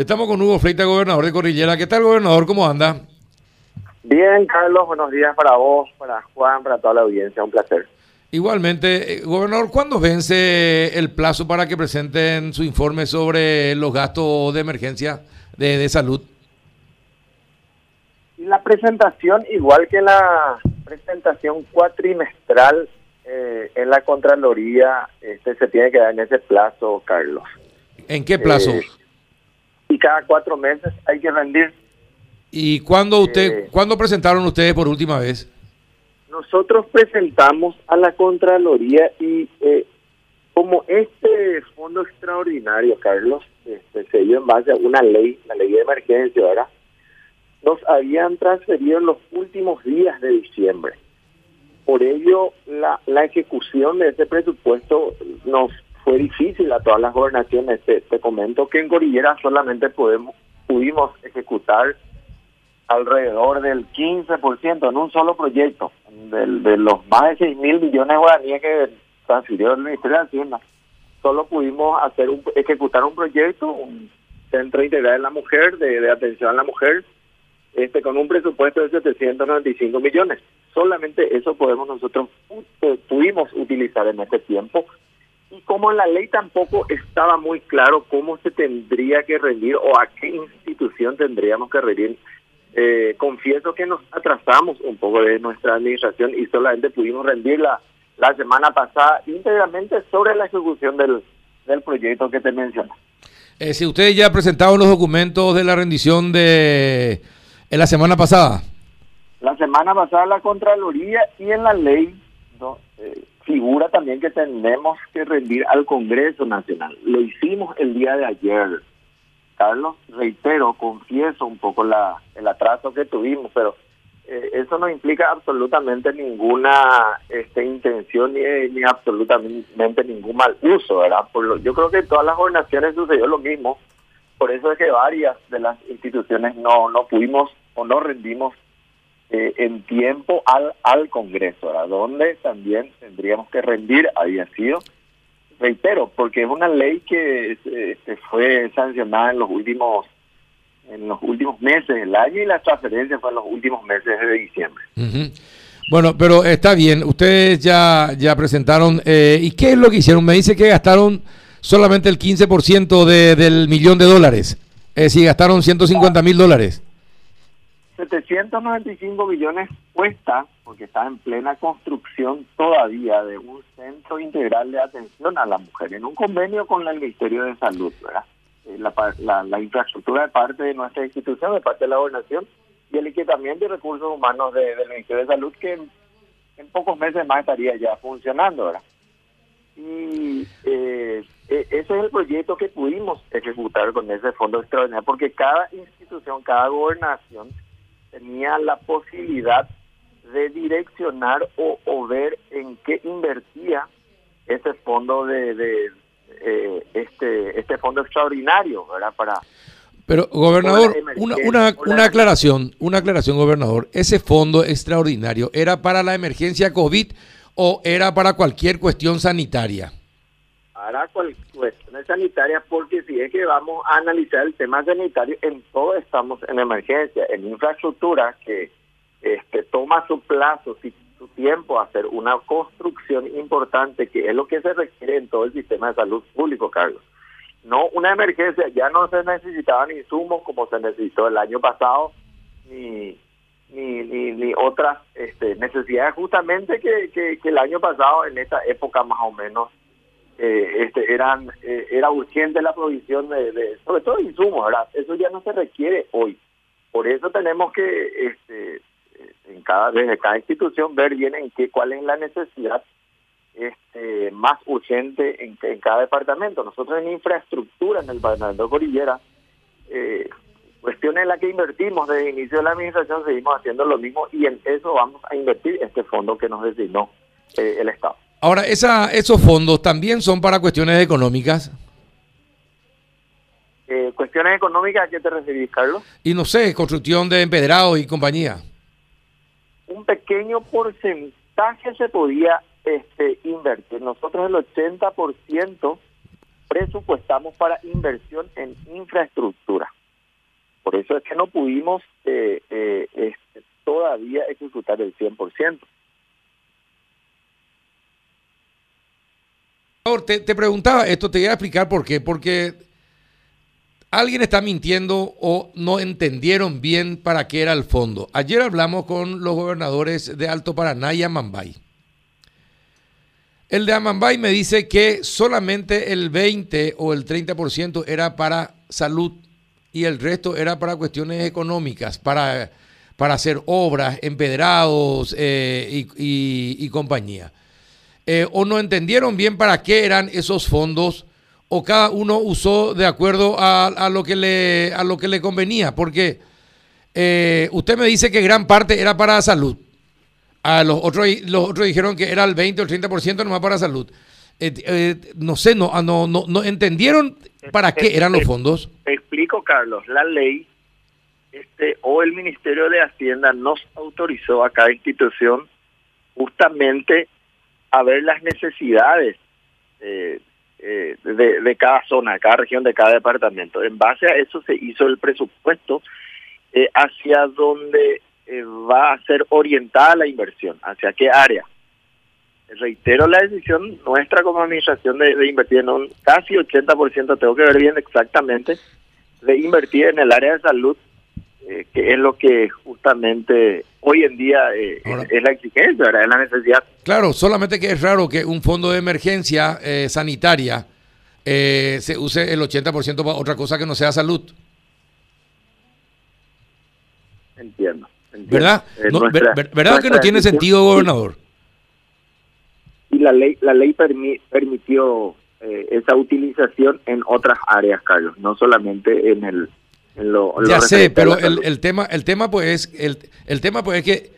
Estamos con Hugo Freita, gobernador de Cordillera. ¿Qué tal, gobernador? ¿Cómo anda? Bien, Carlos, buenos días para vos, para Juan, para toda la audiencia, un placer. Igualmente, eh, gobernador, ¿cuándo vence el plazo para que presenten su informe sobre los gastos de emergencia de, de salud? La presentación, igual que la presentación cuatrimestral eh, en la Contraloría, este se tiene que dar en ese plazo, Carlos. ¿En qué plazo? Eh, cada cuatro meses hay que rendir. ¿Y cuándo usted, Eh. cuándo presentaron ustedes por última vez? Nosotros presentamos a la Contraloría y eh, como este fondo extraordinario, Carlos, este, se dio en base a una ley, la ley de emergencia, ¿verdad? Nos habían transferido en los últimos días de diciembre. Por ello, la, la ejecución de este presupuesto nos fue difícil a todas las gobernaciones. Te, comento que en Gorillera solamente podemos, pudimos ejecutar alrededor del 15% en un solo proyecto, de los más de 6 mil millones de guaraníes que transfirió el Ministerio de Hacienda. Solo pudimos hacer un, ejecutar un proyecto, un centro integral de la mujer, de, de atención a la mujer, este con un presupuesto de 795 millones. Solamente eso podemos nosotros eh, pudimos utilizar en este tiempo. Y como en la ley tampoco estaba muy claro cómo se tendría que rendir o a qué institución tendríamos que rendir, eh, confieso que nos atrasamos un poco de nuestra administración y solamente pudimos rendirla la semana pasada íntegramente sobre la ejecución del, del proyecto que te mencioné. Eh, si ustedes ya presentaron los documentos de la rendición de en la semana pasada. La semana pasada la Contraloría y en la ley ¿no? Eh, figura también que tenemos que rendir al Congreso Nacional. Lo hicimos el día de ayer. Carlos, reitero, confieso un poco la, el atraso que tuvimos, pero eh, eso no implica absolutamente ninguna este, intención ni, ni absolutamente ningún mal uso, ¿verdad? Por lo, yo creo que en todas las gobernaciones sucedió lo mismo, por eso es que varias de las instituciones no, no pudimos o no rendimos eh, en tiempo al, al Congreso, ¿verdad? donde también tendríamos que rendir, había sido, reitero, porque es una ley que este, fue sancionada en los últimos en los últimos meses del año y la transferencia fue en los últimos meses de diciembre. Ujú. Bueno, pero está bien, ustedes ya, ya presentaron, eh, ¿y qué es lo que hicieron? Me dice que gastaron solamente el 15% de, del millón de dólares, es decir, gastaron 150 mil dólares. 795 millones cuesta, porque está en plena construcción todavía, de un centro integral de atención a la mujer, en un convenio con el Ministerio de Salud. Eh, La, la, la infraestructura de parte de nuestra institución, de parte de la gobernación, y el equipamiento y recursos humanos de- del Ministerio de Salud, que en, pocos meses más estaría ya funcionando. Y eh, e- ese es el proyecto que pudimos ejecutar con ese fondo extraordinario, porque cada institución, cada gobernación tenía la posibilidad de direccionar o, o ver en qué invertía ese fondo de, de, eh, este este fondo extraordinario, ¿verdad? Para Pero, gobernador, una, una, una aclaración, una aclaración, gobernador. ¿Ese fondo extraordinario era para la emergencia COVID o era para cualquier cuestión sanitaria? Cual- cuestiones sanitarias, porque si es que vamos a analizar el tema sanitario, en todo estamos en emergencia, en infraestructura que este toma su plazo, su tiempo hacer una construcción importante, que es lo que se requiere en todo el sistema de salud público, Carlos. No una emergencia, ya no se necesitaban insumos como se necesitó el año pasado, ni ni, ni, ni otras este, necesidades justamente que el año pasado en esta época más o menos eh, este, eran eh, era urgente la provisión de, sobre todo insumos, ¿verdad? Eso ya no se requiere hoy. Por eso tenemos que este, eh, en cada desde cada institución ver bien en qué cuál es la necesidad este más urgente en, cada departamento. Nosotros en infraestructura en el departamento de Cordillera eh, cuestiones en las que invertimos desde el inicio de la administración seguimos haciendo lo mismo y en eso vamos a invertir este fondo que nos designó el Estado. Ahora, esa, esos fondos también son para cuestiones económicas. Eh, cuestiones económicas, ¿a qué te referís, Carlos? Y no sé, construcción de empedrado y compañía. Un pequeño porcentaje se podía este, invertir. Nosotros el 80% presupuestamos para inversión en infraestructura. Por eso es que no pudimos eh, eh, este, todavía ejecutar el 100%. Te, preguntaba esto, te voy a explicar por qué. Porque alguien está mintiendo o no entendieron bien para qué era el fondo. Ayer hablamos con los gobernadores de Alto Paraná y Amambay. El de Amambay me dice que solamente el 20 o el 30% era para salud y el resto era para cuestiones económicas, para, para hacer obras, empedrados eh, y, compañía. Eh, o no entendieron bien para qué eran esos fondos o cada uno usó de acuerdo a, lo, que le, a lo que le convenía, porque eh, usted me dice que gran parte era para salud. A los otros, los otros dijeron que era el 20 o el 30% nomás para salud. no sé, no, ah, no, no, no entendieron ¿Para qué eran los fondos? Te explico, Carlos. La ley este, o el Ministerio de Hacienda nos autorizó a cada institución justamente a ver las necesidades eh, eh, de, cada zona, de cada región, de cada departamento. En base a eso se hizo el presupuesto eh, hacia donde va a ser orientada la inversión, hacia qué área reitero la decisión nuestra como administración de, invertir en un casi 80%, tengo que ver bien exactamente, de invertir en el área de salud, que es lo que justamente hoy en día eh, es, la exigencia, es la necesidad. Claro, solamente que es raro que un fondo de emergencia eh, sanitaria se use el 80% para otra cosa que no sea salud. Entiendo. ¿Verdad? ¿Verdad que no tiene sentido, gobernador? y la ley la ley permitió eh, esa utilización en otras áreas, Carlos, no solamente en el en lo, ya sé, pero el, el, tema el tema pues es el, el tema pues es que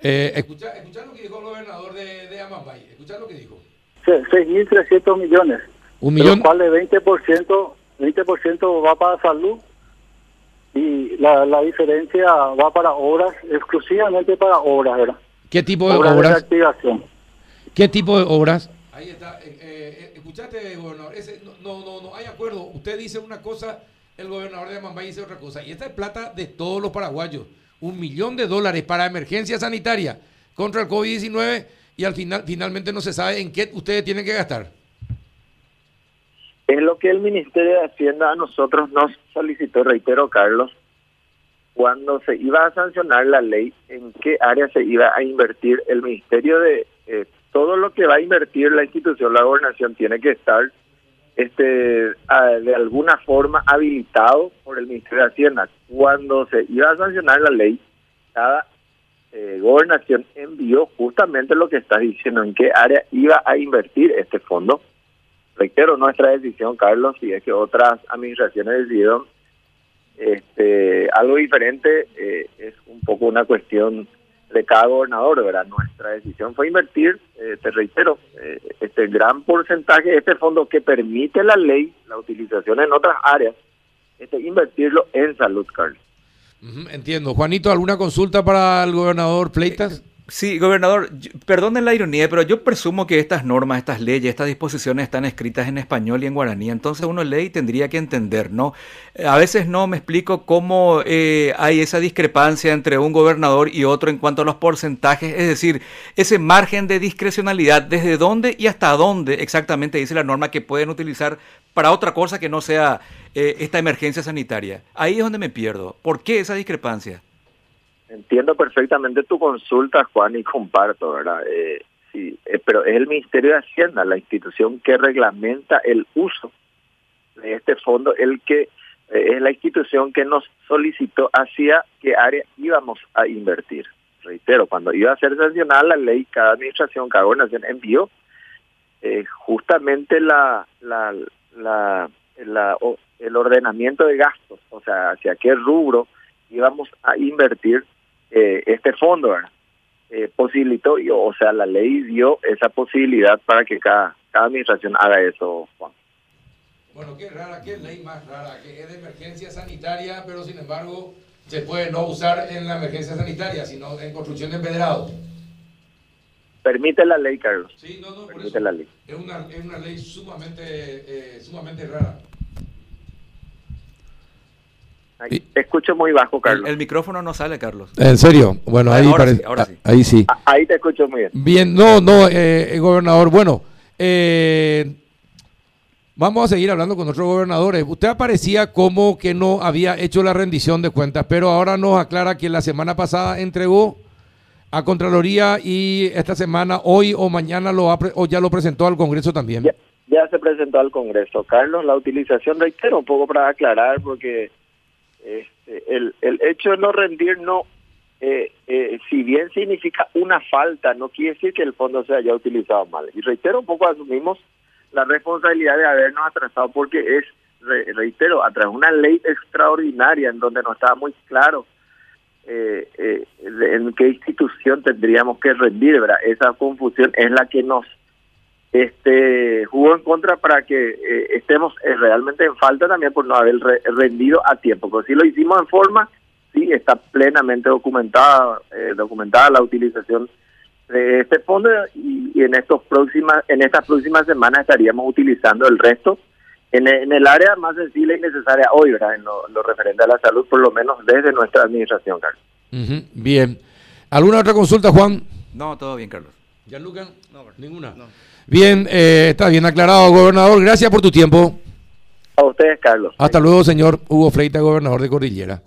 eh, escucha, escucha, lo que dijo el gobernador de, de Amambay, escucha lo que dijo. 6.300 millones. Un millón. De los 20%, 20% va para salud y la, la diferencia va para obras, exclusivamente para obras, ¿verdad? ¿Qué tipo de obras? De activación. ¿Qué tipo de obras? Ahí está. Eh, eh, escuchaste, gobernador. Ese, no, no, no hay acuerdo. Usted dice una cosa, el gobernador de Mambay dice otra cosa. Y esta es plata de todos los paraguayos. Un millón de dólares para emergencia sanitaria contra el COVID-19 y al final finalmente no se sabe en qué ustedes tienen que gastar. Es lo que el Ministerio de Hacienda a nosotros nos solicitó, reitero, Carlos, cuando se iba a sancionar la ley, en qué área se iba a invertir el Ministerio de... Eh, todo lo que va a invertir la institución, la gobernación, tiene que estar este de alguna forma habilitado por el Ministerio de Hacienda. Cuando se iba a sancionar la ley, cada eh, gobernación envió justamente lo que está diciendo, en qué área iba a invertir este fondo reitero nuestra decisión, Carlos, y es que otras administraciones decidieron este, algo diferente, eh, es un poco una cuestión de cada gobernador, ¿verdad? Nuestra decisión fue invertir, eh, te reitero, eh, este gran porcentaje de este fondo que permite la ley, la utilización en otras áreas, este, invertirlo en salud, Carlos. entiendo. Juanito, ¿alguna consulta para el gobernador Pleitas? Sí, gobernador, perdonen la ironía, pero yo presumo que estas normas, estas leyes, estas disposiciones están escritas en español y en guaraní, entonces uno lee y tendría que entender, ¿no? A veces no me explico cómo eh, hay esa discrepancia entre un gobernador y otro en cuanto a los porcentajes, es decir, ese margen de discrecionalidad, desde dónde y hasta dónde exactamente dice la norma que pueden utilizar para otra cosa que no sea eh, esta emergencia sanitaria. Ahí es donde me pierdo. ¿Por qué esa discrepancia? Entiendo perfectamente tu consulta, Juan, y comparto, ¿verdad? Eh, sí, eh, pero es el Ministerio de Hacienda, la institución que reglamenta el uso de este fondo, el que eh, es la institución que nos solicitó hacia qué área íbamos a invertir. Reitero, cuando iba a ser sancionada la ley, cada administración, cada gobernación envió justamente la, la, el ordenamiento de gastos, o sea, hacia qué rubro íbamos a invertir eh, este fondo eh, posibilitó, o sea, la ley dio esa posibilidad para que cada, cada administración haga eso, Juan. Bueno, qué rara, qué ley más rara, que es de emergencia sanitaria, pero sin embargo se puede no usar en la emergencia sanitaria, sino en construcción de empedrado. Permite la ley, Carlos. Sí, no, no, Permite la ley. Es una, es una ley sumamente, eh, sumamente rara. Te escucho muy bajo, Carlos. El, micrófono no sale, Carlos. ¿En serio? Bueno, ahí, ahora parece, sí, ahora sí. ah, ahí sí. Ahí te escucho muy bien. Bien, no, no, eh, gobernador. Bueno, eh, vamos a seguir hablando con nuestros gobernadores. Usted aparecía como que no había hecho la rendición de cuentas, pero ahora nos aclara que la semana pasada entregó a Contraloría y esta semana, hoy o mañana, lo ha o ya lo presentó al Congreso también. Ya, ya se presentó al Congreso. Carlos, la utilización, reitero, un poco para aclarar, porque este, el, el hecho de no rendir no, eh, eh, si bien significa una falta, no quiere decir que el fondo se haya utilizado mal. Y reitero, un poco asumimos la responsabilidad de habernos atrasado, porque es, re- reitero, a través de una ley extraordinaria en donde no estaba muy claro eh, eh, en qué institución tendríamos que rendir, ¿verdad? Esa confusión es la que nos este jugó en contra para que eh, estemos eh, realmente en falta también por no haber re- rendido a tiempo. Pero si lo hicimos en forma, sí está plenamente documentada eh, documentada la utilización de este fondo y, y en estos próximas en estas próximas semanas estaríamos utilizando el resto en, el- en el área más sensible y necesaria hoy, ¿verdad? En lo, lo referente a la salud, por lo menos desde nuestra administración, Carlos. Ujú, Bien. ¿Alguna otra consulta, Juan? No, todo bien, Carlos. ¿Gianluca? No, ninguna. Bien, eh, está bien aclarado, gobernador. Gracias por tu tiempo. A ustedes, Carlos. Hasta luego, señor Hugo Freita, gobernador de Cordillera.